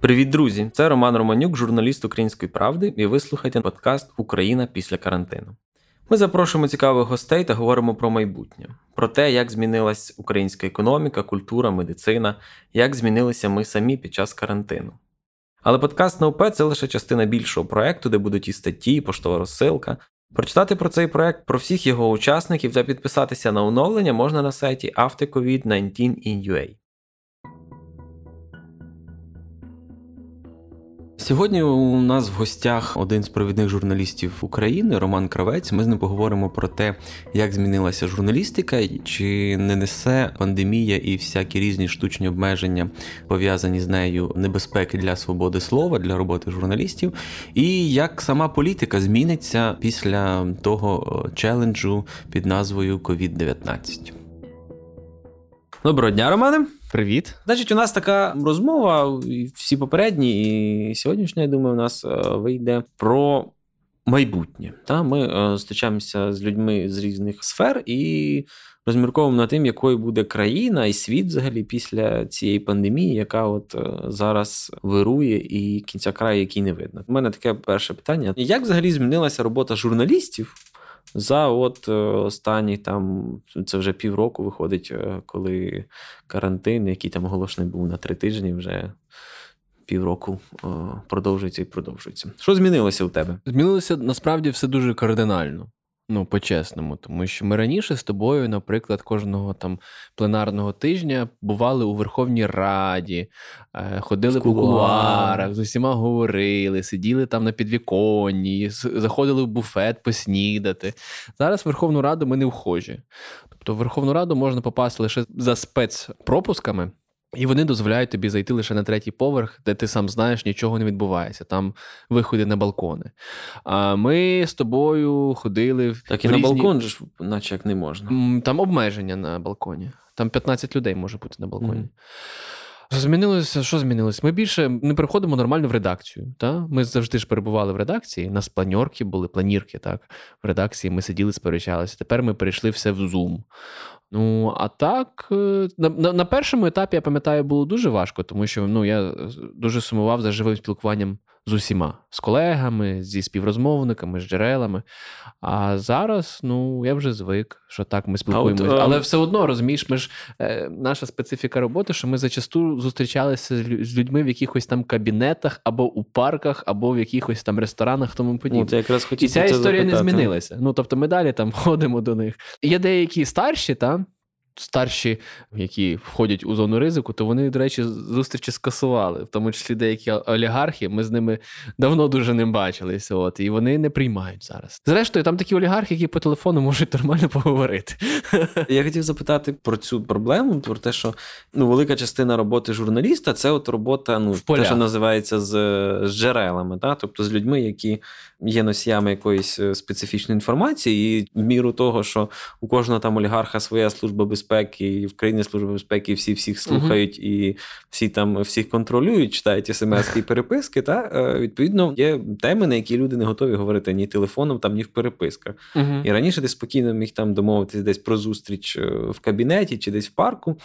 Привіт, друзі! Це Роман Романюк, журналіст Української правди, і ви слухаєте подкаст Україна після карантину. Ми запрошуємо цікавих гостей та говоримо про майбутнє, про те, як змінилась українська економіка, культура, медицина, як змінилися ми самі під час карантину. Але подкаст НОП це лише частина більшого проекту, де будуть і статті, і поштова розсилка. Прочитати про цей проект, про всіх його учасників та підписатися на оновлення можна на сайті aftercovid19in.ua. Сьогодні у нас в гостях один з провідних журналістів України Роман Кравець. Ми з ним поговоримо про те, як змінилася журналістика, чи не несе пандемія і всякі різні штучні обмеження пов'язані з нею небезпеки для свободи слова, для роботи журналістів, і як сама політика зміниться після того е, челенджу під назвою COVID-19. Доброго дня, Романе. Привіт. Значить, у нас така розмова, всі попередні, і сьогоднішня, я думаю, у нас е, вийде про майбутнє. Та? Ми е, зустрічаємося з людьми з різних сфер і розмірковуємо над тим, якою буде країна і світ взагалі після цієї пандемії, яка от е, зараз вирує, і кінця краю, який не видно. У мене таке перше питання: як взагалі змінилася робота журналістів? За от е, останні там це вже півроку виходить, е, коли карантин, який там оголошений був на три тижні, вже півроку е, продовжується і продовжується. Що змінилося у тебе? Змінилося насправді все дуже кардинально. Ну, по-чесному, тому що ми раніше з тобою, наприклад, кожного там пленарного тижня бували у Верховній Раді, е, ходили по кулуарах, з усіма говорили, сиділи там на підвіконні, заходили в буфет поснідати. Зараз в Верховну Раду ми не вхожі. Тобто, в Верховну Раду можна попасти лише за спецпропусками. І вони дозволяють тобі зайти лише на третій поверх, де ти сам знаєш, нічого не відбувається. Там виходи на балкони. А ми з тобою ходили в так і різні... на балкон, ж, наче як не можна. Там обмеження на балконі. Там 15 людей може бути на балконі. Mm-hmm. Змінилося, що змінилось? Ми більше не приходимо нормально в редакцію. Та? Ми завжди ж перебували в редакції. У нас планьорки були, планірки, так. В редакції ми сиділи, сперечалися. Тепер ми перейшли все в Zoom. Ну, а так, е, на, на на, першому етапі, я пам'ятаю, було дуже важко, тому що ну, я дуже сумував за живим спілкуванням з усіма, з колегами, зі співрозмовниками, з джерелами. А зараз, ну, я вже звик, що так ми спілкуємося. Але все одно розумієш, ми ж е, наша специфіка роботи, що ми зачасту зустрічалися з людьми в якихось там кабінетах, або у парках, або в якихось там ресторанах, тому подібне. Якраз І ця історія запитати. не змінилася. Ну, тобто, ми далі там ходимо до них. Є деякі старші, там старші, які входять у зону ризику, то вони, до речі, зустрічі скасували, в тому числі деякі олігархи. Ми з ними давно дуже не бачилися. От і вони не приймають зараз. Зрештою, там такі олігархи, які по телефону можуть нормально поговорити. Я хотів запитати про цю проблему, про те, що ну велика частина роботи журналіста це от робота, ну те, що називається з, з джерелами, та тобто з людьми, які є носіями якоїсь е, специфічної інформації, і в міру того, що у кожного там олігарха своя служба безпеки, і в країні служба безпеки всі всіх слухають і всі там всіх контролюють, читають смс і переписки. Та е, відповідно є теми, на які люди не готові говорити ні телефоном, там ні в переписках. І раніше ти спокійно міг там домовитись десь про зустріч е, в кабінеті чи десь в парку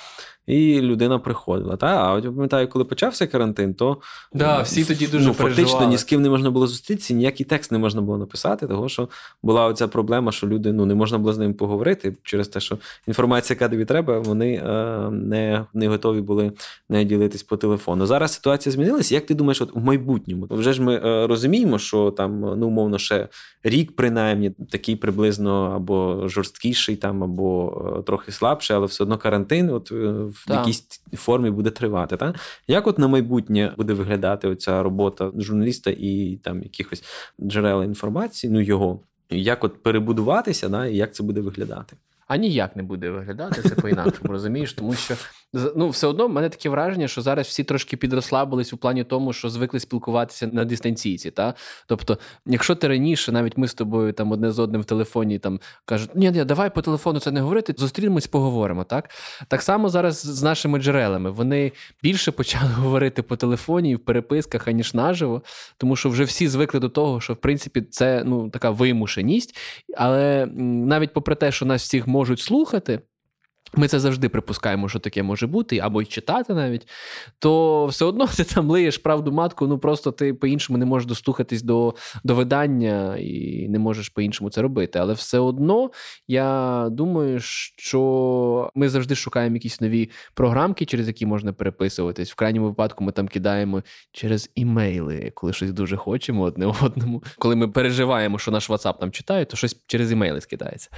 і людина приходила. Та? А от я пам'ятаю, коли почався карантин, то да, всі тоді дуже ну, фактично ні з ким не можна було зустрітися, ніякий текст не можна було написати, тому що була оця проблема, що люди ну, не можна було з ним поговорити через те, що інформація, яка тобі треба, вони е, не не готові були не ділитись по телефону. Зараз ситуація змінилася. Як ти думаєш, от в майбутньому? Вже ж ми е, розуміємо, що там, ну, умовно, ще рік, принаймні, такий приблизно або жорсткіший, там, або е, трохи слабший, але все одно карантин. от е, в так. якійсь формі буде тривати. Та? Як от на майбутнє буде виглядати оця робота журналіста і там якихось джерел інформації, ну його, як от перебудуватися, да, і як це буде виглядати? А ніяк не буде виглядати це по-інакшому, розумієш, тому що Ну, все одно в мене таке враження, що зараз всі трошки підрослабились у плані тому, що звикли спілкуватися на дистанційці. Та? Тобто, якщо ти раніше, навіть ми з тобою там одне з одним в телефоні там кажуть, ні, ні, давай по телефону це не говорити, зустрінемось, поговоримо. Так Так само зараз з нашими джерелами. Вони більше почали говорити по телефоні в переписках, аніж наживо, тому що вже всі звикли до того, що в принципі це ну така вимушеність. Але навіть попри те, що нас всіх можуть слухати. Ми це завжди припускаємо, що таке може бути, або й читати навіть, то все одно ти там лиєш правду матку, ну просто ти по-іншому не можеш достухатись до до видання і не можеш по-іншому це робити. Але все одно я думаю, що ми завжди шукаємо якісь нові програмки, через які можна переписуватись. В крайньому випадку ми там кидаємо через імейли, коли щось дуже хочемо одне одному. Коли ми переживаємо, що наш WhatsApp нам читає, то щось через імейли скидається.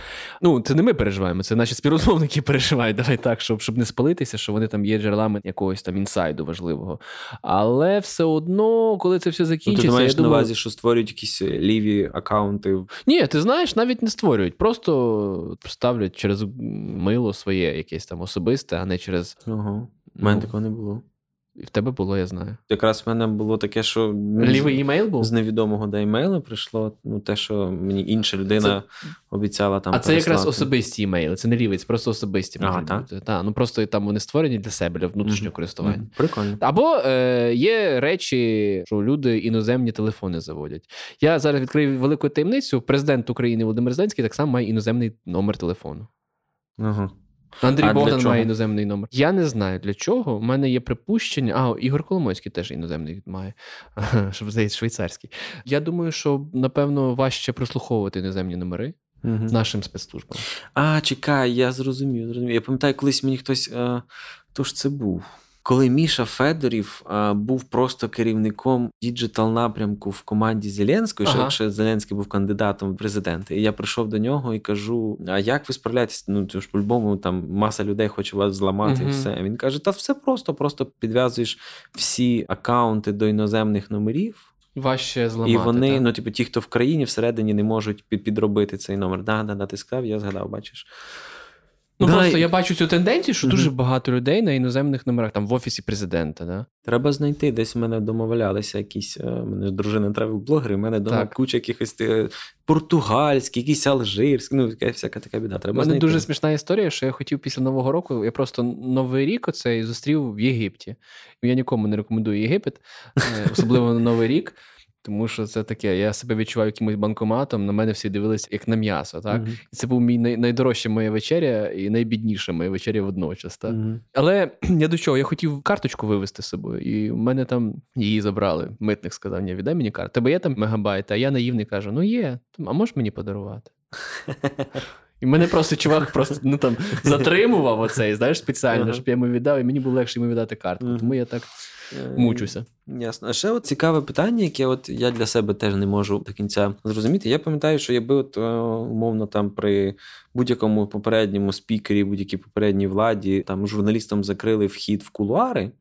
Ну, це не ми переживаємо, це наші співрозмовники переживають переживають, давай так, щоб щоб не спалитися, що вони там є джерелами якогось там інсайду важливого. Але все одно, коли це все закінчиться. Ну, ти маєш я думаю... на увазі, що створюють якісь е, ліві акаунти? Ні, ти знаєш, навіть не створюють, просто ставлять через мило своє якесь там особисте, а не через. Ага. У мене ну, такого не було. І в тебе було, я знаю. Якраз в мене було таке, що лівий імейл був? З невідомого до імейла прийшло. Ну, те, що мені інша людина це... обіцяла там. А це переслати. якраз особисті імейли, це не лівий, це просто особисті. Ага, так? Та, ну Просто там вони створені для себе, для внутрішнього mm-hmm. користування. Mm-hmm. Прикольно. Або е, є речі, що люди іноземні телефони заводять. Я зараз відкрию велику таємницю. Президент України Володимир Зеленський так само має іноземний номер телефону. Ага. Андрій а Богдан має іноземний номер. Я не знаю для чого. У мене є припущення. А, Ігор Коломойський теж іноземний має, щоб здається, швейцарський. Я думаю, що напевно важче прослуховувати іноземні номери. Угу. Нашим спецслужбам. А, чекай, я зрозумів. зрозумів. Я пам'ятаю, колись мені хтось. А, хто ж це був? Коли Міша Федоров, а, був просто керівником digital напрямку в команді Зеленської, ага. ще Зеленський був кандидатом в президенти, і я прийшов до нього і кажу: А як ви справляєтесь? Ну це ж по-любому там маса людей хоче вас зламати. і все. Він каже: Та все просто, просто підв'язуєш всі акаунти до іноземних номерів. Важче зламати. І вони, так? ну, типу, ті, хто в країні всередині не можуть підробити цей номер. Да, да, да, ти сказав, я згадав, бачиш. Ну, да, просто я бачу цю тенденцію, що mm дуже багато людей на іноземних номерах, там в офісі президента. Да? Треба знайти. Десь в мене домовлялися якісь. Е, мене дружина тревел-блогери, в мене дома куча якихось е, португальські, якісь алжирські, ну, всяка така біда. Треба У мене знайти. дуже смішна історія, що я хотів після Нового року. Я просто Новий рік оцей зустрів в Єгипті. Я нікому не рекомендую Єгипет, е, особливо на Новий рік. Тому що це таке, я себе відчуваю якимось банкоматом, на мене всі дивилися як на м'ясо. так? Mm-hmm. І це був мій най- найдорожча моя вечеря і найбідніша моя вечеря водночас. так? Mm-hmm. Але я до чого? Я хотів карточку вивезти з собою, і в мене там її забрали. Митник сказав: Ні, віддай мені карту. Тебе є там мегабайт, а я наївний кажу: ну є, а можеш мені подарувати? І мене просто чувак просто ну там затримував оцей, знаєш, спеціально, щоб я йому віддав, і мені було легше йому віддати картку. Тому я так Е, мучуся. Ясно. А ще от цікаве питання, яке от я для себе теж не можу до кінця зрозуміти. Я пам'ятаю, що якби от е, умовно там при будь-якому попередньому спікері, будь-якій попередній владі, там журналістам закрили вхід в кулуари.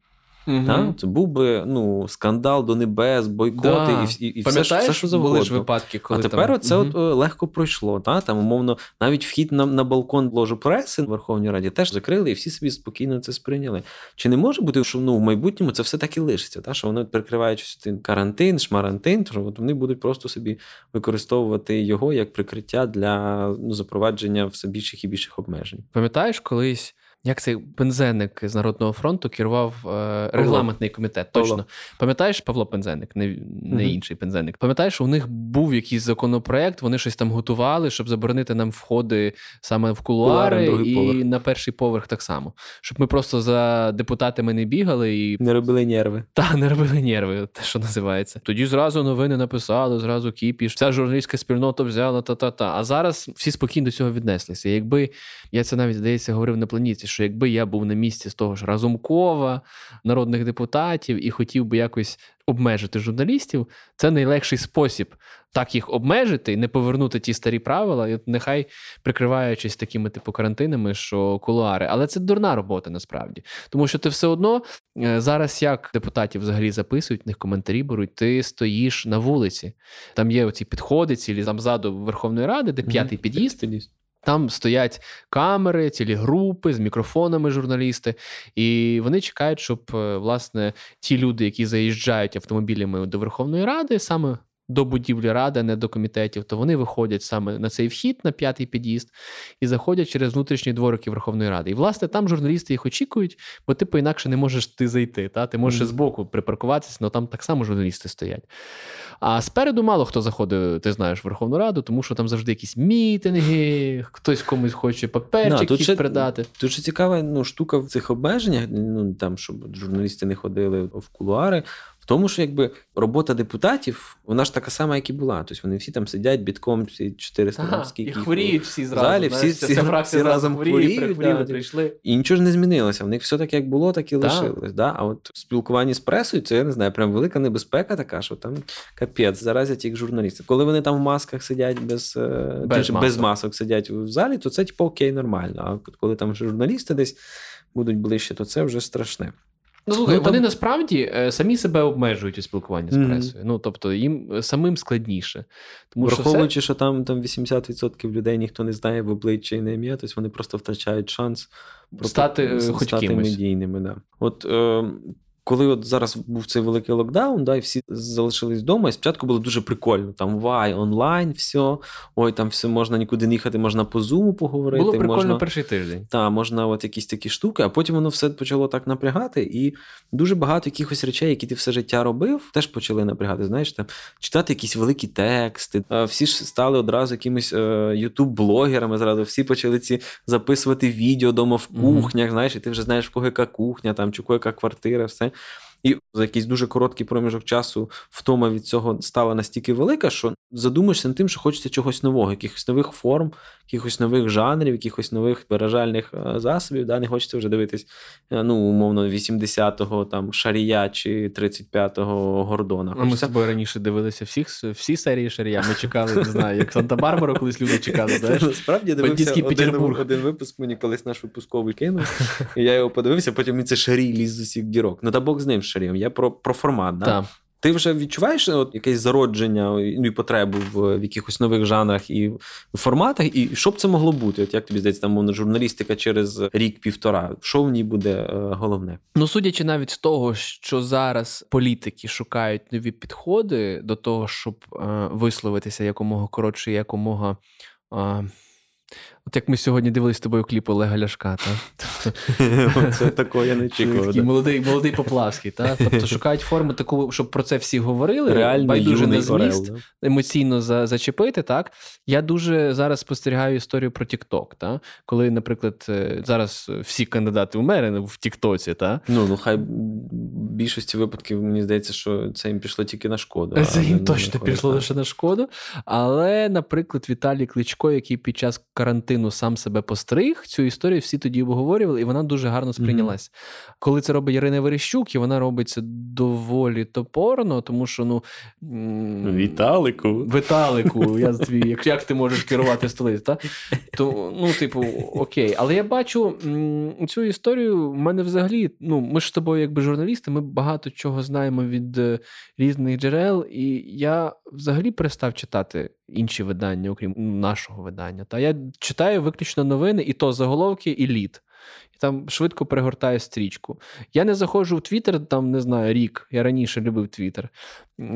Угу. Та? Це був би ну, скандал до небес, бойкоти да. і і, і все, все, що завгодно. Були ж випадки, коли А тепер там... це угу. от е, легко пройшло. Та? Там, умовно, навіть вхід на на балкон ложу преси в Верховній Раді теж закрили, і всі собі спокійно це сприйняли. Чи не може бути, що ну, в майбутньому це все так і лишиться? Та? Що вони перекриваючи карантин, шмарантин, то от вони будуть просто собі використовувати його як прикриття для ну, запровадження все більших і більших обмежень. Пам'ятаєш колись? Як цей Пензенник з Народного фронту керував е, регламентний комітет? Павло. Точно. Пам'ятаєш Павло Пензенник, не не угу. інший Пензенник. Пам'ятаєш, у них був якийсь законопроект, вони щось там готували, щоб заборонити нам входи саме в кулуари Кулуари, і поверх. на перший поверх так само. Щоб ми просто за депутатами не бігали і не робили нерви. Та, не робили нерви, те, що називається. Тоді зразу новини написали, зразу кіпіш. Вся журналістська спільнота взяла та-та-та. А зараз всі спокійно до цього віднеслися. Якби я це навіть здається говорив на планіті що якби я був на місці з того ж Разумкова, народних депутатів і хотів би якось обмежити журналістів, це найлегший спосіб так їх обмежити і не повернути ті старі правила, і нехай прикриваючись такими типу карантинами, що кулуари. Але це дурна робота насправді. Тому що ти все одно е, зараз, як депутатів взагалі записують, в них коментарі беруть, ти стоїш на вулиці. Там є оці підходи, цілі там ззаду Верховної Ради, де п'ятий під'їзд. Там стоять камери, цілі групи з мікрофонами, журналісти, і вони чекають, щоб е, власне ті люди, які заїжджають автомобілями до Верховної Ради, саме до будівлі ради, а не до комітетів, то вони виходять саме на цей вхід, на п'ятий під'їзд, і заходять через внутрішні дворики Верховної Ради. І, власне, там журналісти їх очікують, бо типу інакше не можеш ти зайти. Та? Ти можеш mm-hmm. збоку припаркуватися, але там так само журналісти стоять. А спереду мало хто заходить, ти знаєш, в Верховну Раду, тому що там завжди якісь мітинги, хтось комусь хоче паперчик no, їх передати. Тут ще цікава ну, штука в цих обмеженнях, ну там, щоб журналісти не ходили в кулуари. В тому, що якби робота депутатів, вона ж така сама, як і була. Тобто вони всі там сидять бітком, всі 400 ага, там, скільки. І хворіють всі зразу. Залі, всі, всі, всі, всі разом хворіють, да, прийшли. І нічого ж не змінилося. В них все так, як було, так і лишилось. Да? А от в спілкуванні з пресою, це я не знаю, прям велика небезпека така, що там капець, заразять їх журналісти. Коли вони там в масках сидять без е, без, масок. без масок сидять в залі, то це типу окей, нормально. А коли там журналісти десь будуть ближче, то це вже страшне. Ну, слухай, ну, вони там... насправді е, самі себе обмежують у спілкуванні з пресою. Mm-hmm. Ну тобто їм е, самим складніше. Тому Враховуючи, що, все... що там там 80% людей ніхто не знає в обличчя і не ім'я, тобто вони просто втрачають шанс стати, просто, хоч стати медійними. Да. От е, коли от зараз був цей великий локдаун, да, і всі залишились вдома, і спочатку було дуже прикольно. Там вай, онлайн, все. Ой, там все можна нікуди не їхати, можна по зуму поговорити. Було прикольно можна, перший тиждень. Так, можна от якісь такі штуки, а потім воно все почало так напрягати, і дуже багато якихось речей, які ти все життя робив, теж почали напрягати. Знаєш, там читати якісь великі тексти. Всі ж стали одразу якимись ютуб-блогерами. Зразу всі почали ці записувати відео дома в кухнях. Mm-hmm. Знаєш, і ти вже знаєш, в кого яка кухня, там чи кого яка квартира, все. І за якийсь дуже короткий проміжок часу втома від цього стала настільки велика, що задумаєшся над тим, що хочеться чогось нового, якихось нових форм, якихось нових жанрів, якихось нових виражальних е, засобів. Да? Не хочеться вже дивитись, е, ну, умовно, 80-го там Шарія чи 35-го Гордона. Хочеться... Ми з тобою раніше дивилися всіх, всі серії Шарія. Ми чекали, не знаю, як Санта-Барбара, колись люди чекали. знаєш? Насправді дивився один, один випуск, мені колись наш випусковий кинув. і Я його подивився, потім це Шарій ліз з усіх дірок. Ну та Бог з ним Шарієм. Я про про формат. Да? Так. Ти вже відчуваєш от, якесь зародження ну, і потребу в, в якихось нових жанрах і форматах, і що б це могло бути? От як тобі здається, там мовно журналістика через рік-півтора? Що в ній буде е, головне? Ну судячи навіть з того, що зараз політики шукають нові підходи до того, щоб е, висловитися якомога коротше, якомога. Е, От як ми сьогодні дивилися з тобою кліп Олега Ляшка, та? Це такого я не чекав. Такий молодий молодий Поплавський. Та? Тобто шукають форму таку, щоб про це всі говорили, Реально байдуже на зміст, орел, емоційно за, зачепити. Так? Я дуже зараз спостерігаю історію про Тікток. Та? Коли, наприклад, е, зараз всі кандидати у мери в Тіктоці. Ну, ну хай в більшості випадків, мені здається, що це їм пішло тільки на шкоду. Це їм точно пішло лише на шкоду. Але, наприклад, Віталій Кличко, який під час карантину картину сам себе постриг. Цю історію всі тоді обговорювали, і вона дуже гарно сприйнялась. Mm-hmm. Коли це робить Ірина Верещук, і вона робить це доволі топорно, тому що ну Віталику. Віталику, я твій, як, як ти можеш керувати столицю, та? То, ну, типу, окей. Але я бачу цю історію. в мене взагалі, ну, ми ж з тобою, якби журналісти, ми багато чого знаємо від е, різних джерел, і я взагалі перестав читати інші видання, окрім нашого видання. Та я читаю виключно новини, і то заголовки, і лід. І там швидко перегортаю стрічку. Я не заходжу в Твіттер, там не знаю, рік. Я раніше любив Твіттер.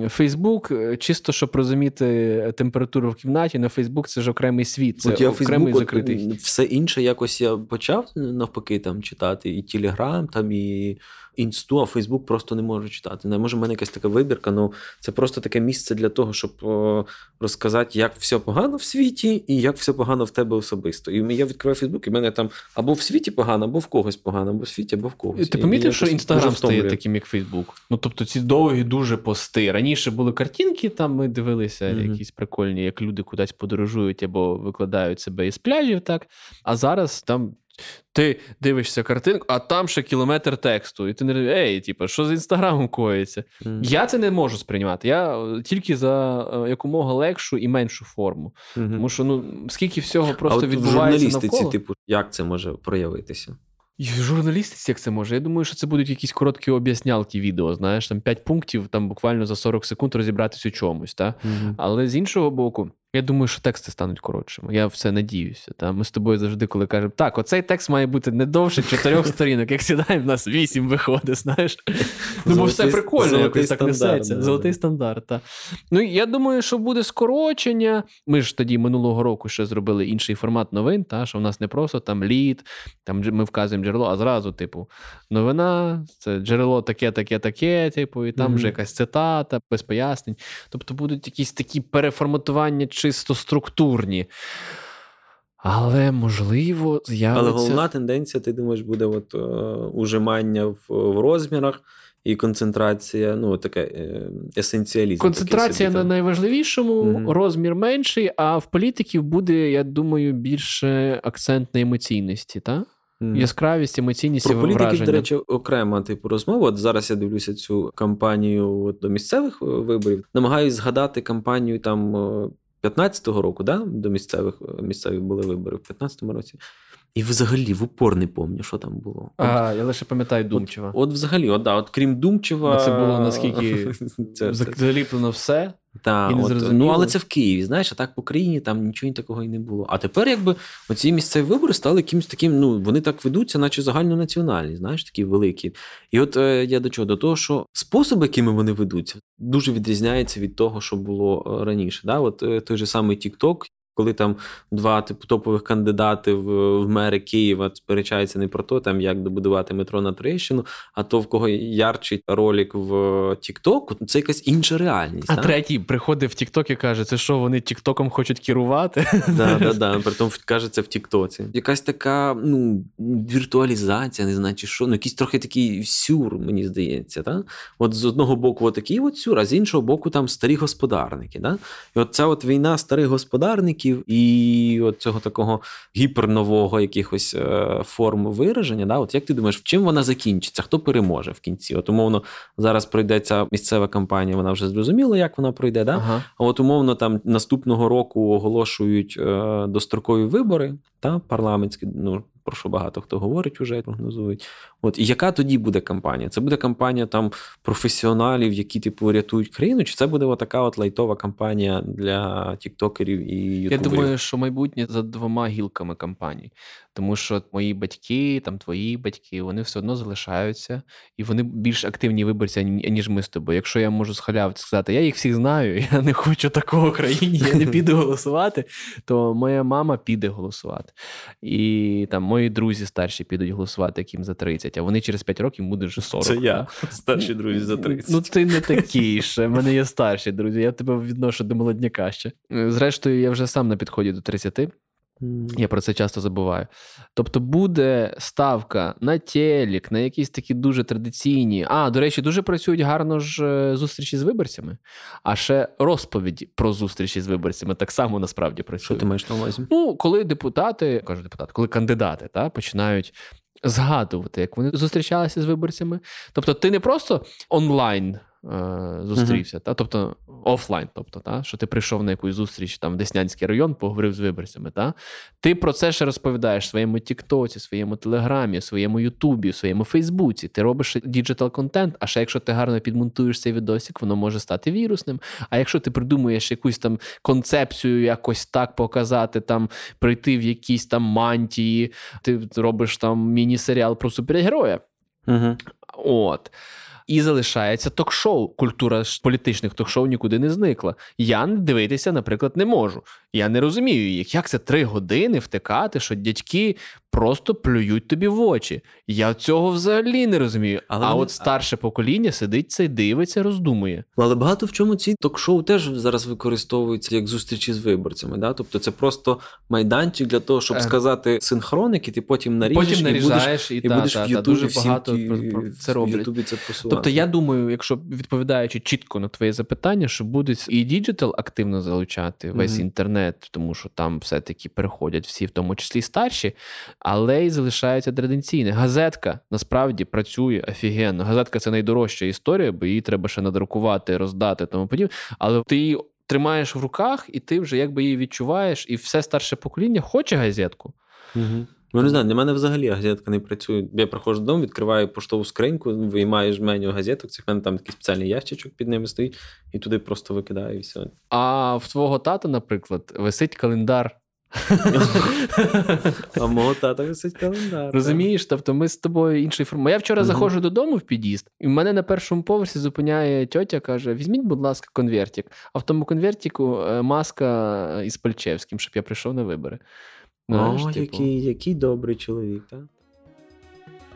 Фейсбук, е, чисто щоб розуміти температуру в кімнаті, на Фейсбук це ж окремий світ. Це я окремий Facebook, закритий. Все інше якось я почав навпаки там читати і Телеграм, там і інсту, а Фейсбук просто не можу читати. Не може в мене якась така вибірка. Ну це просто таке місце для того, щоб о, розказати, як все погано в світі, і як все погано в тебе особисто. І я відкриваю Фейсбук, і в мене там або в світі погано, або в когось погано, або в світі, або в когось. Ти помітив, що інстаграм стає таким, як Фейсбук? Ну тобто ці довгі дуже пости. Раніше були картинки, там ми дивилися, mm-hmm. якісь прикольні, як люди кудись подорожують або викладають себе із пляжів, так. А зараз там. Ти дивишся картинку, а там ще кілометр тексту, і ти не ей, типу, що з інстаграмом коїться? Mm. Я це не можу сприймати. Я е, тільки за е, якомога легшу і меншу форму. Mm-hmm. Тому що ну скільки всього просто а от відбувається. В журналістиці, навколо... типу, як це може проявитися? І в журналістиці як це може? Я думаю, що це будуть якісь короткі об'яснялки відео. Знаєш, там 5 пунктів, там буквально за 40 секунд розібратися у чомусь. Та? Mm-hmm. Але з іншого боку, Я думаю, що тексти стануть коротшими. Я в це надіюся. Та? Ми з тобою завжди, коли кажемо, так, оцей текст має бути не довше чотирьох сторінок. Як сідаємо, в нас вісім виходить, знаєш. Ну, бо все прикольно, якось так несеться. Золотий стандарт. Та. Ну, я думаю, що буде скорочення. Ми ж тоді минулого року ще зробили інший формат новин, та, що в нас не просто там лід, там ми вказуємо джерело, а зразу, типу, новина, це джерело таке, таке, таке, типу, і там mm-hmm. вже якась цитата, без пояснень. Тобто будуть якісь такі переформатування чисто структурні. Але можливо, з'явиться... Але головна тенденція, ти думаєш, буде от, е, ужимання в, в розмірах і концентрація, ну, таке е, есенціалізм. Концентрація на найважливішому, mm-hmm. розмір менший, а в політиків буде, я думаю, більше акцент на емоційності, так? Mm. Яскравість, емоційність Про політиків, до речі, окрема типу розмова. От зараз я дивлюся цю кампанію от, до місцевих е, виборів. Намагаюсь згадати кампанію там 15-го року, да? до місцевих місцевих були вибори в 15-му році. І взагалі в упор не пам'ятаю, що там було. А, я лише пам'ятаю Думчева. От, от взагалі, от, да, от крім Думчева. Це було наскільки це, заліплено все. Та, от, ну, Але це в Києві, знаєш, а так по країні там нічого такого і не було. А тепер, якби оці місцеві вибори стали якимось таким, ну вони так ведуться, наче загальнонаціональні, знаєш, такі великі. І от е, я до чого? До того, що способи, якими вони ведуться, дуже відрізняється від того, що було е, раніше. Да? От е, той же самий TikTok, коли там два типу топових кандидати в, в мери Києва сперечаються не про те, там як добудувати метро на Троєщину, а то в кого ярчий ролик в Тіктоку, це якась інша реальність. А так? третій приходить в Тікток і каже: це що вони Тіктоком хочуть керувати? Да, да, да. Притом каже це в Тіктоці. Якась така ну, віртуалізація, не знаю, чи що, ну якийсь трохи такий сюр, мені здається. Так? От з одного боку, отакий от сюр, а з іншого боку, там старі господарники. Так? І от ця от війна старих господарників років, і от цього такого гіпернового якихось е, форм вираження. Да? От Як ти думаєш, в чим вона закінчиться? Хто переможе в кінці? От умовно зараз пройдеться місцева кампанія, вона вже зрозуміла, як вона пройде. Да? Ага. А от умовно там наступного року оголошують е, дострокові вибори та парламентські. ну, про що багато хто говорить, вже прогнозують. От і яка тоді буде кампанія? Це буде кампанія там професіоналів, які типу рятують країну, чи це буде така от лайтова кампанія для тіктокерів і ютуберів? Я думаю, що майбутнє за двома гілками кампаній. Тому що мої батьки, там твої батьки, вони все одно залишаються, і вони більш активні виборці, ніж ми з тобою. Якщо я можу з халяв сказати, я їх всіх знаю, я не хочу такого в країні, я не піду голосувати, то моя мама піде голосувати. І там мої друзі старші підуть голосувати, яким за 30, а вони через 5 років будуть вже 40. Це я, старші друзі за 30. Ну, ти не такий ще. В мене є старші друзі. Я тебе відношу до молодняка ще. Зрештою, я вже сам на підході до 30. Я про це часто забуваю. Тобто буде ставка на телек, на якісь такі дуже традиційні. А, до речі, дуже працюють гарно ж е, зустрічі з виборцями, а ще розповіді про зустрічі з виборцями так само насправді працюють. Що ти маєш на увазі? Ну, коли депутати, кажу депутати, коли кандидати та, починають. Згадувати, як вони зустрічалися з виборцями. Тобто, ти не просто онлайн зустрівся. Uh-huh. Та? Тобто офлайн, тобто, та? що ти прийшов на якусь зустріч там в Деснянський район, поговорив з виборцями. Та? Ти про це ще розповідаєш в своєму Тіктоці, своєму Телеграмі, своєму Ютубі, своєму Фейсбуці. Ти робиш діджитал контент, а ще якщо ти гарно підмонтуєш цей відосик, воно може стати вірусним. А якщо ти придумуєш якусь там концепцію, якось так показати, там прийти в якісь там мантії, ти робиш там міні-серіал про супергероя. Uh-huh. От і залишається ток-шоу. Культура політичних ток-шоу нікуди не зникла. Я дивитися, наприклад, не можу. Я не розумію їх. Як це три години втикати, що дядьки просто плюють тобі в очі. Я цього взагалі не розумію. Але а вони... от старше покоління сидить це дивиться, роздумує. Але багато в чому ці ток-шоу теж зараз використовуються як зустрічі з виборцями. Да? Тобто це просто майданчик для того, щоб е... сказати синхроник, і ти потім наріжеш потім наріжаєш, і, будеш, і, і та, будеш та, в Ютубі дуже багато ті, це роблять. В Ютубі це просувати. Тобто я думаю, якщо відповідаючи чітко на твоє запитання, що будуть і діджитал активно залучати весь mm-hmm. інтернет, тому що там все-таки переходять всі, в тому числі старші але й залишається традиційне. Газетка насправді працює офігенно. Газетка це найдорожча історія, бо її треба ще надрукувати, роздати тому подібне. Але ти її тримаєш в руках, і ти вже якби її відчуваєш, і все старше покоління хоче газетку. Угу. Ну, не знаю, для мене взагалі газетка не працює. Я приходжу додому, відкриваю поштову скриньку, виймаю меню газеток, цих мене там такий спеціальний ящичок під ними стоїть, і туди просто викидаю і все. А в твого тата, наприклад, висить календар. А мого тата висить календар. Розумієш? Тобто ми з тобою інший формат. Я вчора заходжу додому в під'їзд, і в мене на першому поверсі зупиняє тьотя, каже: візьміть, будь ласка, конвертик. А в тому конвертику е, маска із Пальчевським, щоб я прийшов на вибори. Знаєш, О, типу... який який добрий чоловік, так?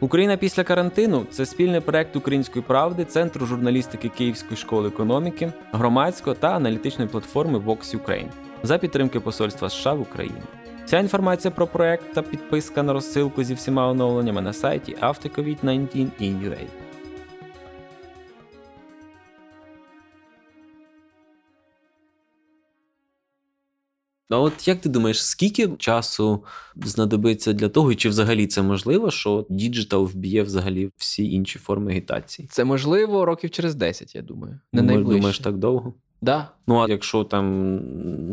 Україна після карантину це спільний проект Української правди, Центру журналістики Київської школи економіки, громадського та аналітичної платформи Vox Ukraine за підтримки Посольства США в Україні. Вся інформація про проект та підписка на розсилку зі всіма оновленнями на сайті aftercovid19in.ua. А от як ти думаєш, скільки часу знадобиться для того, і чи взагалі це можливо, що діджитал вб'є взагалі всі інші форми агітації? Це можливо років через 10, я думаю. Не найближче. Думаєш так довго? Да. Ну а якщо там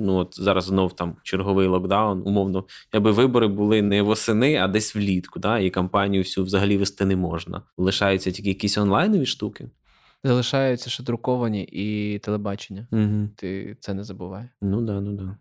ну от зараз знов там черговий локдаун, умовно, якби вибори були не восени, а десь влітку, да, і кампанію всю взагалі вести не можна. Лишаються тільки якісь онлайнові штуки. Залишаються ще друковані і телебачення. Угу. Ти це не забувай. Ну да, ну да.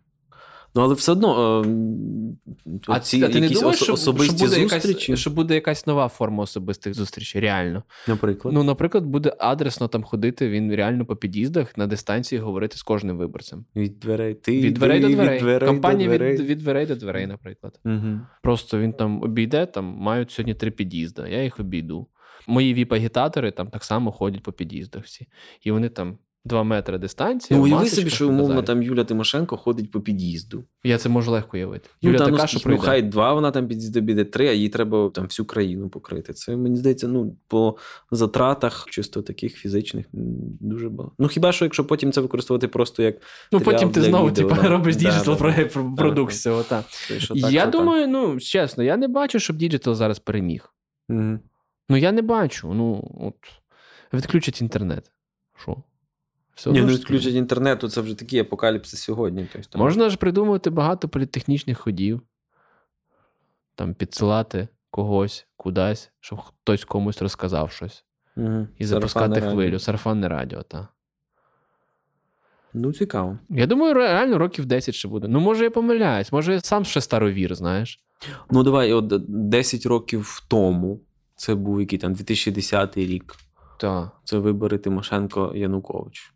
Ну, але все одно е, а ці, а ти не думаєш, що, особисті що буде зустрічі? Якась, що буде якась нова форма особистих зустрічей, реально. Наприклад, Ну, наприклад, буде адресно там ходити, він реально по під'їздах на дистанції говорити з кожним виборцем. Від дверей ти, від дверей до дверей. Від дверей Компанія до дверей. Від, від дверей до дверей, наприклад. Угу. Просто він там обійде, там мають сьогодні три під'їзди, я їх обійду. Мої віп-агітатори там так само ходять по під'їздах всі. І вони там Два метри дистанції. Ну, уяви собі, що умовно там Юля Тимошенко ходить по під'їзду. Я це можу легко уявити. Ну, Юля та, така, ну, що ну, хай два, вона там під'їзду біде три, а їй треба там всю країну покрити. Це мені здається, ну по затратах, чисто таких фізичних, дуже багато. Ну хіба що, якщо потім це використовувати просто як. Ну потім ти знову типу, робиш діджитал продукт цього. Та. Я думаю, ну чесно, я не бачу, щоб діджитал зараз переміг. Угу. Ну я не бачу. Ну от відключать інтернет. Що? Все Ні, ну відключать інтернету, це вже такий апокаліпсис сьогодні. Тобто, там... Можна ж придумати багато політехнічних ходів, там підсилати когось кудись, щоб хтось комусь розказав щось. Угу. І запускати хвилю. Сарафанне радіо, так. Ну, цікаво. Я думаю, реально років 10 ще буде. Ну, може, я помиляюсь, може, я сам ще старовір, знаєш. Ну, давай, от 10 років тому, це був який там 2010 рік. Так. Це вибори Тимошенко Янукович.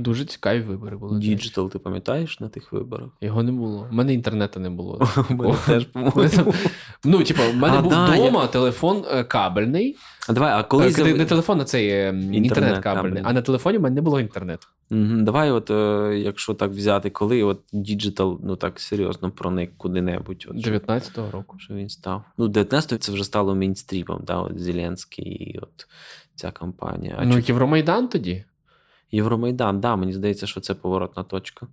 Дуже цікаві вибори були. Діджитал, ти пам'ятаєш на тих виборах? Його не було. У мене інтернету не було. У мене теж, по-моєму. Ну, типу, в мене був вдома телефон е, кабельний. А давай, а коли е, Не телефон, а цей е, інтернет кабельний. А на телефоні в мене не було інтернету. Давай, от якщо так взяти, коли от діджитал ну так серйозно проник куди-небудь. От, 19-го року. Що він став. Ну, 19-го це вже стало мейнстрімом, да, от Зеленський і от ця кампанія. Ну, Євромайдан тоді? Євромайдан, да, мені здається, що це поворотна точка.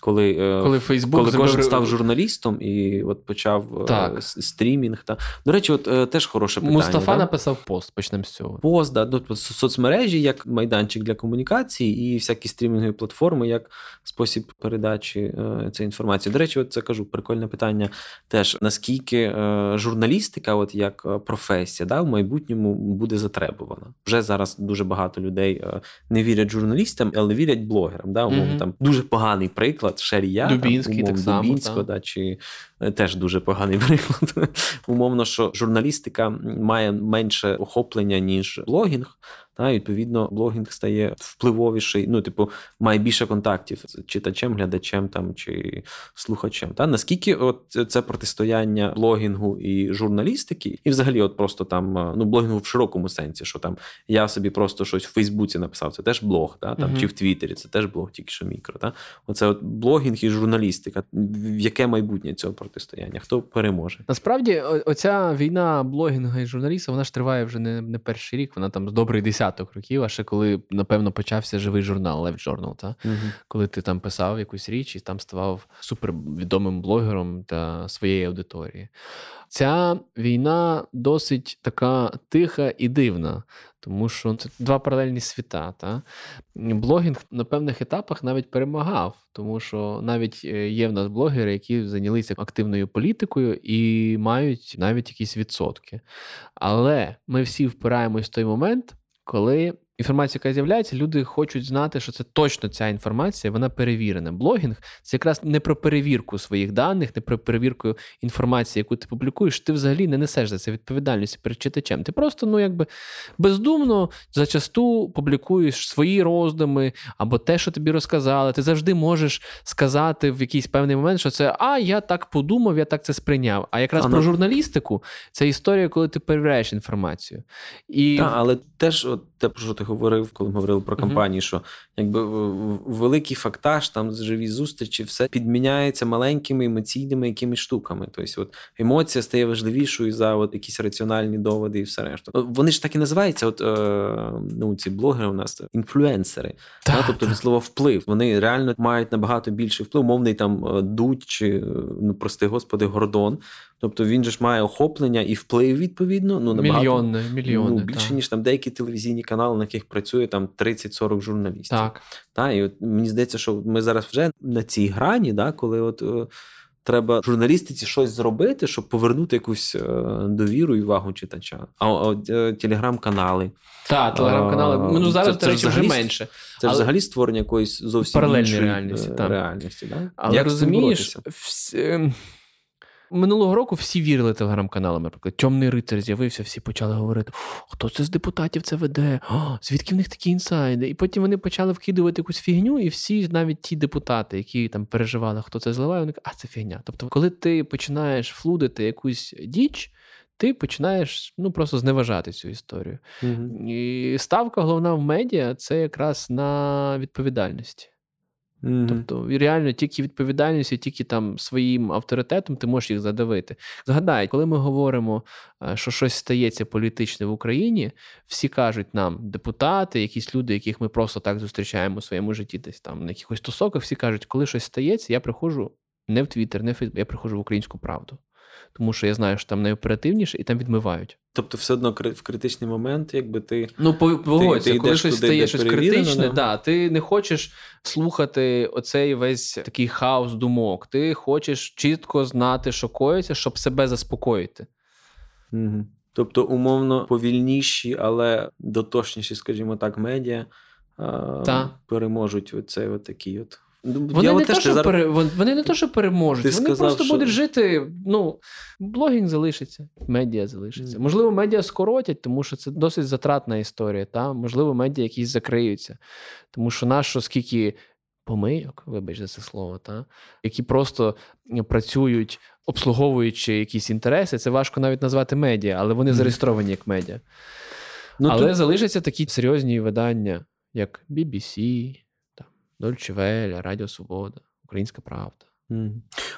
Коли е, коли, Facebook коли зробив... кожен став журналістом і от почав е, так. стрімінг. Та... До речі, от е, теж хороше питання. Мустафа да? написав пост, почнемо з цього. Пост, да, тобто соцмережі як майданчик для комунікації, і всякі стрімінгові платформи як спосіб передачі цієї інформації. До речі, от це кажу, прикольне питання теж, наскільки журналістика, от як професія, да, в майбутньому буде затребувана. Вже зараз дуже багато людей не вірять журналістам, але вірять блогерам. Да, умовно, mm-hmm. там Дуже поганий приклад приклад Шарія Дубінський, так, умов, так Дубінського, та. да, чи е, теж дуже поганий приклад. Умовно, що журналістика має менше охоплення, ніж блогінг. Та, Відповідно, блогінг стає впливовіший, ну, типу, має більше контактів з читачем, глядачем там, чи слухачем. Та? Наскільки от це протистояння блогінгу і журналістики, і взагалі, от просто там ну, блогінгу в широкому сенсі, що там я собі просто щось в Фейсбуці написав, це теж блог, та? там, uh-huh. чи в Твіттері, це теж блог, тільки що мікро. Та? Оце от блогінг і журналістика. В яке майбутнє цього протистояння? Хто переможе? Насправді, оця війна блогінга і журналістів, вона ж триває вже не не перший рік, вона там добрий десятий початок років, а ще коли, напевно, почався живий журнал Left Journal, та? Угу. коли ти там писав якусь річ і там ставав супервідомим блогером для своєї аудиторії. Ця війна досить така тиха і дивна, тому що це два паралельні світа. Та? Блогінг на певних етапах навіть перемагав, тому що навіть е, є в нас блогери, які зайнялися активною політикою і мають навіть якісь відсотки. Але ми всі впираємось в той момент, коли інформація, яка з'являється, люди хочуть знати, що це точно ця інформація, вона перевірена. Блогінг це якраз не про перевірку своїх даних, не про перевірку інформації, яку ти публікуєш. Ти взагалі не несеш за це відповідальність перед читачем. Ти просто ну якби бездумно зачасту публікуєш свої роздуми або те, що тобі розказали. Ти завжди можеш сказати в якийсь певний момент, що це а я так подумав, я так це сприйняв. А якраз а про журналістику це історія, коли ти перевіряєш інформацію. І... Так, але теж от те, про що ти говорив, коли ми говорили про компанії, uh-huh. що якби великий фактаж, там живі зустрічі, все підміняється маленькими емоційними якимись штуками. Тобто, от емоція стає важливішою за от якісь раціональні доводи і все решта. Вони ж так і називаються, от е, ну ці блогери у нас інфлюенсери, та, та, тобто від слова вплив. Вони реально мають набагато більший вплив, мовний там е, дуть чи ну прости господи, гордон. Тобто він же ж має охоплення і вплив відповідно. Ну набагато мільйони, мільйони, ну, більше та. ніж там деякі телевізійні канали, на яких працює там 30-40 журналістів. Так. Та, і от мені здається, що ми зараз вже на цій грані, да, коли от. Е, треба журналістиці щось зробити, щоб повернути якусь е, довіру і увагу читача. А от е, телеграм-канали. Так, телеграм-канали. Ну зараз це, це речі, вже менше. Це але... взагалі створення якоїсь зовсім іншої реальності. реальності да? Але Як розумієш, вс... Минулого року всі вірили телеграм-каналам. Наприклад, Тьомний рицар з'явився, всі почали говорити: хто це з депутатів це веде? О, звідки в них такі інсайди? І потім вони почали вкидувати якусь фігню, і всі, навіть ті депутати, які там переживали, хто це зливає, вони кажуть, а це фігня. Тобто, коли ти починаєш флудити якусь діч. Ти починаєш ну просто зневажати цю історію. mm І ставка головна в медіа це якраз на відповідальності. Mm-hmm. Тобто, реально, тільки відповідальністю, тільки там своїм авторитетом ти можеш їх задавити. Згадай, коли ми говоримо, е, що щось стається політичне в Україні, всі кажуть нам, депутати, якісь люди, яких ми просто так зустрічаємо у своєму житті, десь там на якихось тусоках, всі кажуть, коли щось стається, я приходжу не в Твіттер, не в Фейсбук, я приходжу в українську правду тому що я знаю, що там найоперативніше і там відмивають. Тобто, все одно в критичний момент, якби ти. Ну, погодься, коли щось стає щось критичне, да. да, ти не хочеш слухати оцей весь такий хаос думок. Ти хочеш чітко знати, що коїться, щоб себе заспокоїти. Угу. Тобто, умовно повільніші, але дотошніші, скажімо так, медіа Та. переможуть оцей от такий от Ну, вони не, то, що зараз... пере... вони не то, що переможуть, Ти вони сказав, просто що... будуть жити. Ну, блогінг залишиться, медіа залишиться. Mm. Можливо, медіа скоротять, тому що це досить затратна історія. Та? Можливо, медіа якісь закриються. Тому що нащо скільки помийок, вибач за це слово, та? які просто працюють, обслуговуючи якісь інтереси, це важко навіть назвати медіа, але вони mm. зареєстровані як медіа. Ну, але тут... залишаться такі серйозні видання, як BBC. Дольче Веля, Радіо Свобода, Українська Правда.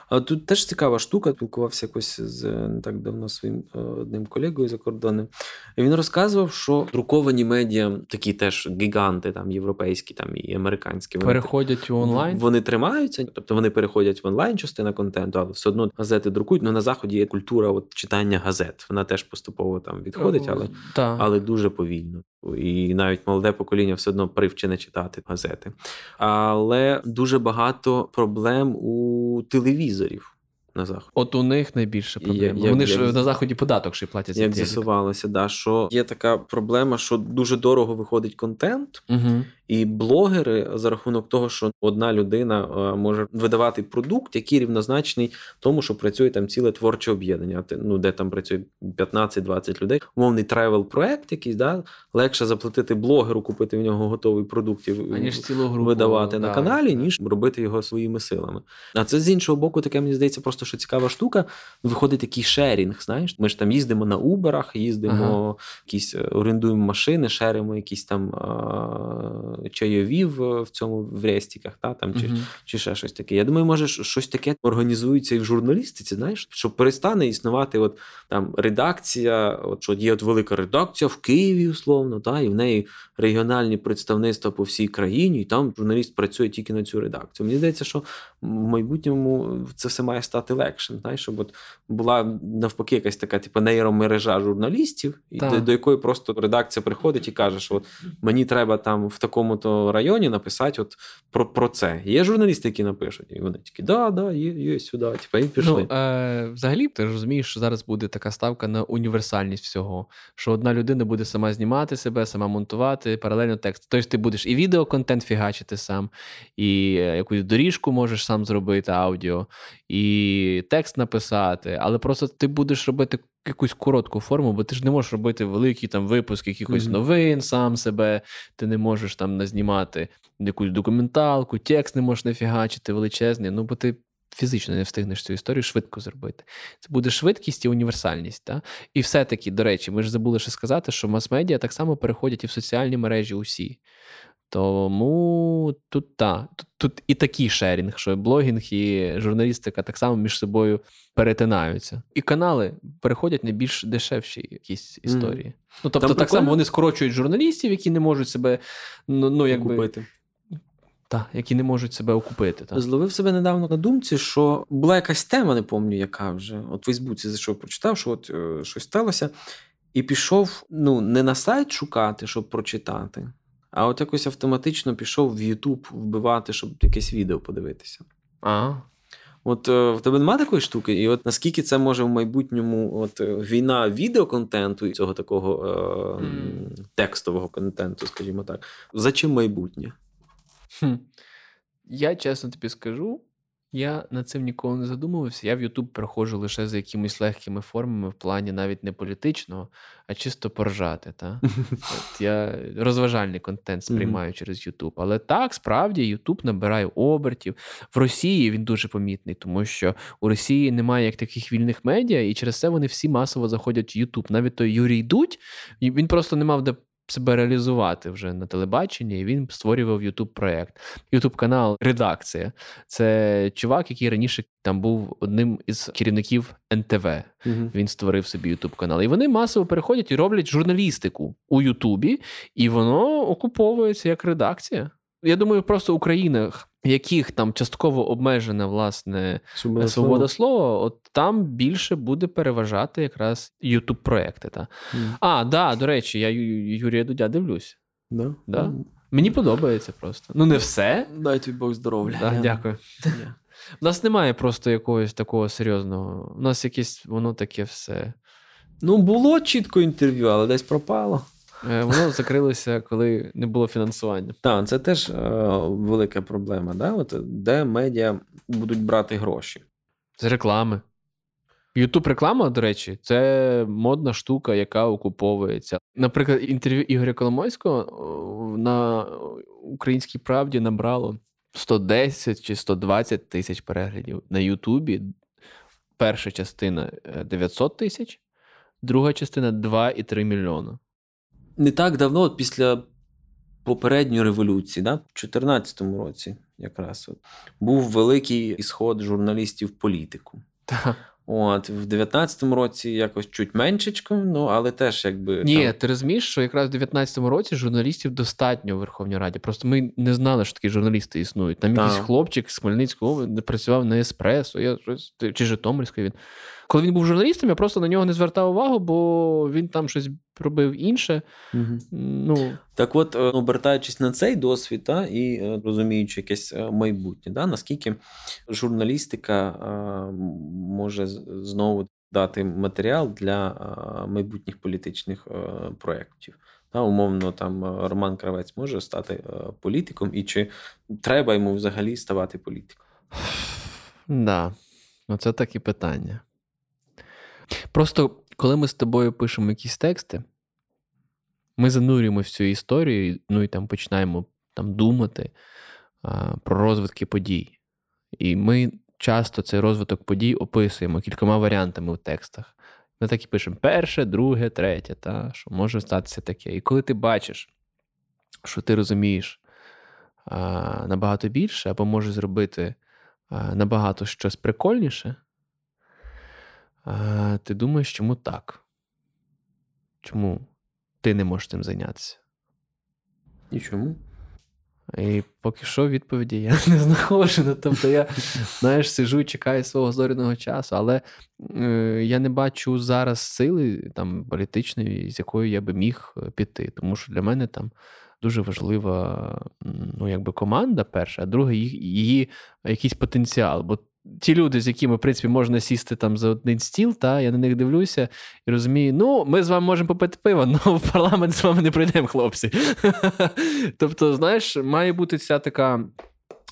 А тут теж цікава штука. Спілкувався якось з не так давно своїм е, одним колегою за кордоном. І Він розказував, що друковані медіа, такі теж гіганти, там європейські там і американські, вони переходять в онлайн. Вони тримаються, тобто вони переходять в онлайн частина контенту, але все одно газети друкують. Ну на заході є культура от, читання газет. Вона теж поступово там відходить, але, але дуже повільно. І навіть молоде покоління все одно привчене читати газети. Але дуже багато проблем у телевізорів на заході. От у них найбільше проблема. Як, Вони як, ж як, на заході податок ще платять. Як з'ясувалося, да, що є така проблема, що дуже дорого виходить контент, угу. І блогери за рахунок того, що одна людина е, може видавати продукт, який рівнозначний тому, що працює там ціле творче об'єднання, ну де там працює 15-20 людей. Умовний travel проект якийсь, да, легше заплатити блогеру, купити в нього готовий продукт і видавати да, на каналі, ніж робити його своїми силами. А це з іншого боку, таке мені здається, просто що цікава штука, виходить такий шерінг. Знаєш, ми ж там їздимо на Уберах, їздимо, ага. якісь е, орендуємо машини, шеримо якісь там а, чайові в, в цьому в рестіках, та там чи, uh чи ще щось таке. Я думаю, може щось таке організується і в журналістиці, знаєш, що перестане існувати от там редакція, от що є от велика редакція в Києві, условно, та, і в неї регіональні представництва по всій країні, і там журналіст працює тільки на цю редакцію. Мені здається, що в майбутньому це все має стати легшим. Знаєш, щоб от була навпаки якась така типу, нейромережа журналістів, до, до якої просто редакція приходить і каже, що от мені треба там в такому-то районі написати от про про це. Є журналісти, які напишуть, і вони такі, да, да, є, є сюди. Типу, і пішли. Ну, е, Взагалі, ти розумієш, що зараз буде така ставка на універсальність всього, що одна людина буде сама знімати себе, сама монтувати, паралельно текст. Тобто ти будеш і відеоконтент фігачити сам, і е, якусь доріжку можеш сам зробити, аудіо, і текст написати, але просто ти будеш робити якусь коротку форму, бо ти ж не можеш робити великий там випуск якихось mm-hmm. новин сам себе, ти не можеш там назнімати якусь документалку, текст не можеш нафігачити величезний, ну бо ти. Фізично не встигнеш цю історію швидко зробити. Це буде швидкість і універсальність. Та? І все-таки, до речі, ми ж забули ще сказати, що мас-медіа так само переходять і в соціальні мережі усі. Тому тут та, тут, тут і такий шерінг, що блогінг і журналістика так само між собою перетинаються. І канали переходять на більш дешевші якісь історії. Mm. Ну тобто, Там так само вони скорочують журналістів, які не можуть себе ну, ну якби. Окупити. Так, які не можуть себе окупити. Так. Зловив себе недавно на думці, що була якась тема, не пам'ятаю, яка вже. От в Фейсбуці зайшов, прочитав, що от е, щось сталося, і пішов ну, не на сайт шукати, щоб прочитати, а от якось автоматично пішов в YouTube вбивати, щоб якесь відео подивитися. А. От е, в тебе немає такої штуки, і от наскільки це може в майбутньому от е, війна відеоконтенту і цього такого е, mm. текстового контенту, скажімо так, за чим майбутнє? Хм. Я чесно тобі скажу, я над цим ніколи не задумувався. Я в YouTube приходжу лише за якимись легкими формами, в плані навіть не політичного, а чисто поржати. Та? От Я розважальний контент сприймаю через YouTube. Але так, справді, YouTube набирає обертів. В Росії він дуже помітний, тому що у Росії немає як таких вільних медіа, і через це вони всі масово заходять в YouTube. Навіть той Юрій Дудь, він просто не мав де себе реалізувати вже на телебаченні, і він створював youtube проект youtube канал Редакція. Це чувак, який раніше там був одним із керівників НТВ. Угу. Він створив собі youtube канал. І вони масово переходять і роблять журналістику у Ютубі, і воно окуповується як редакція. Я думаю, просто Україна яких там частково обмежена власне свобода, свобода слова, от там більше буде переважати якраз ютуб проекти. Та. Mm. А, да, до речі, я Юрія Дудя дивлюсь. Да? Да? Mm. Мені подобається просто. Ну, не все. Дай тобі Бог здоров'я. Да, Дякую. У нас немає просто якогось такого серйозного. У нас якесь воно таке все. Ну, було чітко інтерв'ю, але десь пропало. Е, воно закрилося, коли не було фінансування. Так, це теж е, велика проблема. Да? От Де медіа будуть брати гроші? З реклами. Ютуб реклама, до речі, це модна штука, яка окуповується. Наприклад, інтерв'ю Ігоря Коломойського на Українській правді набрало 110 чи 120 тисяч переглядів. На Ютубі перша частина 900 е, тисяч, друга частина 2,3 мільйона не так давно, от після попередньої революції, да, в 2014 році, якраз от, був великий ісход журналістів в політику. Так. От, В 19-му році якось чуть меншечко, ну але теж якби. Ні, там... ти розумієш, що якраз в 19-му році журналістів достатньо у Верховній Раді. Просто ми не знали, що такі журналісти існують. Там якийсь хлопчик з Хмельницького працював на Еспресо, я щось чи Житомирський він. Коли він був журналістом, я просто на нього не звертав увагу, бо він там щось робив інше. Угу. Ну... Так от, е, обертаючись на цей досвід та, і е, розуміючи якесь е, майбутнє, да, наскільки журналістика може знову дати матеріал для майбутніх політичних проєктів. Та, умовно, там Роман Кравець може стати політиком, і чи треба йому взагалі ставати політиком? Да. Ну, це такі питання. Просто коли ми з тобою пишемо якісь тексти, ми занурюємо в цю історію, ну і там починаємо там думати а, про розвитки подій. І ми часто цей розвиток подій описуємо кількома варіантами в текстах. Ми так і пишемо перше, друге, третє, та, що може статися таке. І коли ти бачиш, що ти розумієш, а, набагато більше, або може зробити а, набагато щось прикольніше, а, ти думаєш, чому так? Чому ти не можеш цим зайнятися? І чому? І поки що відповіді я не знаходжу. Ну, тобто я знаєш, сижу і чекаю свого зоряного часу, але е, я не бачу зараз сили там політичної, з якою я би міг е, піти. Тому що для мене там дуже важлива ну, якби команда перша, а друге, її, її якийсь потенціал. Бо ті люди, з якими в принципі можна сісти там за один стіл, та я на них дивлюся і розумію, ну, ми з вами можемо попити пиво, але в парламент з вами не пройдемо, хлопці. Тобто, знаєш, має бути ця така.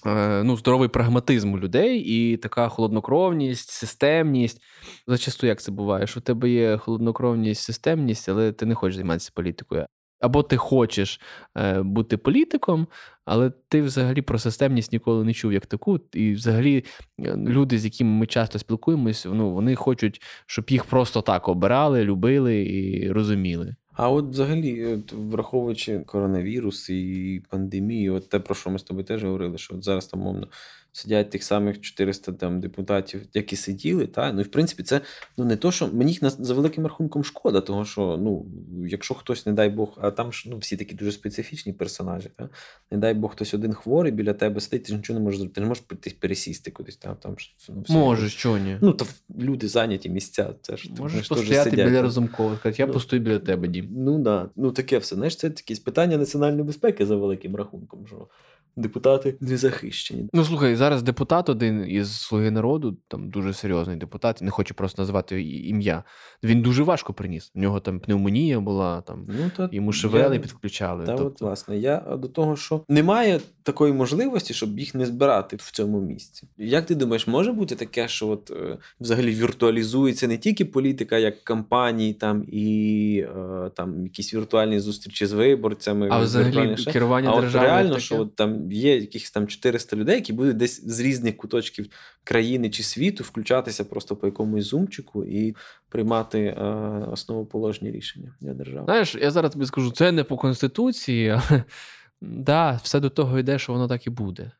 Е, ну, здоровий прагматизм у людей і така холоднокровність, системність. Зачасту як це буває? що У тебе є холоднокровність, системність, але ти не хочеш займатися політикою. Або ти хочеш е, бути політиком, але ти взагалі про системність ніколи не чув як таку. І взагалі е, люди, з якими ми часто спілкуємось, ну, вони хочуть, щоб їх просто так обирали, любили і розуміли. А от взагалі, от, враховуючи коронавірус і пандемію, от те, про що ми з тобою теж говорили, що от зараз там мовно сидять тих самих 400 там депутатів, які сиділи. Та? Ну і в принципі, це ну не то, що мені їх за великим рахунком шкода, того що ну, якщо хтось, не дай Бог, а там ж ну, всі такі дуже специфічні персонажі, та? не дай Бог, хтось один хворий біля тебе сидить, ти ж нічого не можеш зробити, ти не можеш пересісти кудись. Та? Там, ну, все Можеш, що ні. Ну, то люди зайняті місця. Це ж Можеш постояти сидять, біля розумкових, сказати, я ну, постою біля тебе, дім. Ну да. Ну таке все. Знаєш, це якісь питання національної безпеки за великим рахунком. Що депутати не захищені. Ну слухай, зараз депутат один із Слуги народу, там дуже серйозний депутат, не хочу просто назвати ім'я. Він дуже важко приніс. У нього там пневмонія була, там ну, то йому шевели я... підключали. Та тобто... от, власне, я до того, що немає такої можливості, щоб їх не збирати в цьому місці. Як ти думаєш, може бути таке, що от е, взагалі віртуалізується не тільки політика, як кампанії, там і е, там якісь віртуальні зустрічі з виборцями, а взагалі керування а державою реально, таке? що от там є якихось там 400 людей, які будуть десь з різних куточків країни чи світу включатися просто по якомусь зумчику і приймати е, основоположні рішення для держави. Знаєш, я зараз тобі скажу, це не по конституції, але да, все до того йде, що воно так і буде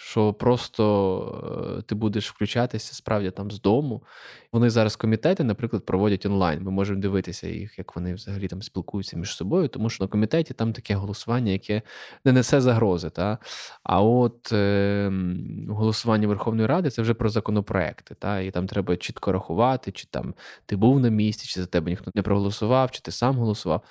що просто е, ти будеш включатися справді там з дому. Вони зараз комітети, наприклад, проводять онлайн. Ми можемо дивитися їх, як вони взагалі там спілкуються між собою, тому що на комітеті там таке голосування, яке не несе загрози. Та? А от е, голосування Верховної Ради це вже про законопроекти. Та? І там треба чітко рахувати, чи там ти був на місці, чи за тебе ніхто не проголосував, чи ти сам голосував.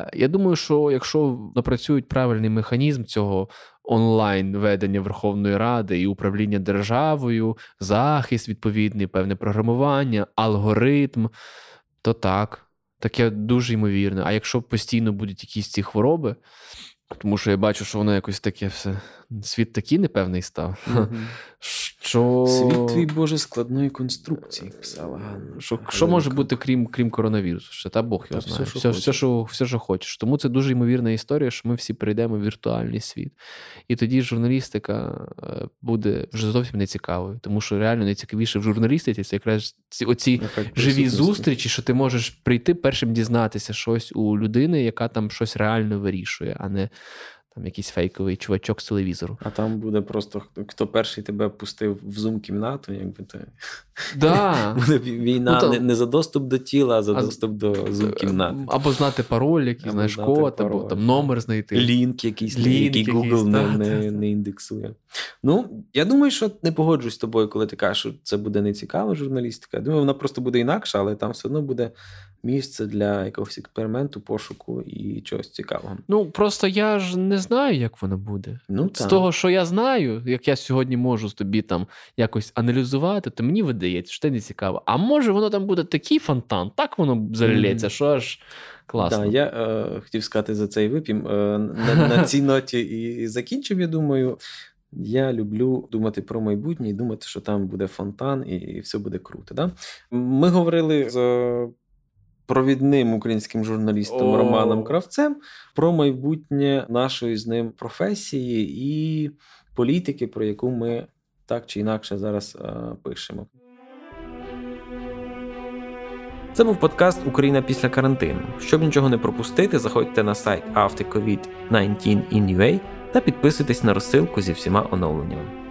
Е, я думаю, що якщо напрацюють правильний механізм цього онлайн ведення Верховної Ради і управління державою, захист відповідний, певне програмування, алгоритм, то так, таке дуже ймовірне. А якщо постійно будуть якісь ці хвороби, тому що я бачу, що воно якось таке все. Світ такий непевний став. Mm-hmm. Що... Світ твій Боже складної конструкції, писала Ганна. Що що може бути крім крім коронавірусу? Ще та Бог його та знає. Все, що все, що, все, що хочеш. Тому це дуже ймовірна історія, що ми всі прийдемо в віртуальний світ. І тоді журналістика е, буде вже зовсім нецікавою. Тому що реально найцікавіше в журналістиці це якраз ці оці живі зустрічі, що ти можеш прийти першим дізнатися щось у людини, яка там щось реально вирішує, а не там якийсь фейковий чувачок з телевізору. А там буде просто хто перший тебе пустив в зум-кімнату, якби ти. Да. Буде війна ну, там... не, не за доступ до тіла, а за а... доступ до зум-кімнати. Або знати пароль, який знаєш код, або там номер знайти. Лінк якийсь, Лінк який Google не, не, не індексує. Ну, я думаю, що не погоджуюсь з тобою, коли ти кажеш, що це буде не цікава журналістика. Я думаю, вона просто буде інакша, але там все одно буде місце для якогось експерименту, пошуку і чогось цікавого. Ну просто я ж не знаю, як воно буде. Ну, З того, що я знаю, як я сьогодні можу з тобі там якось аналізувати, то мені видається, що це не цікаво. А може воно там буде такий фонтан, так воно залється, mm. що аж. Класно. Да, Я е, хотів сказати за цей випім. Е, на, на цій ноті і закінчив, я думаю. Я люблю думати про майбутнє і думати, що там буде фонтан, і, і все буде круто. Да? Ми говорили з провідним українським журналістом О. Романом Кравцем про майбутнє нашої з ним професії і політики, про яку ми так чи інакше зараз а, пишемо. Це був подкаст Україна після карантину. Щоб нічого не пропустити, заходьте на сайт aftercovid19in.ua та підписуйтесь на розсилку зі всіма оновленнями.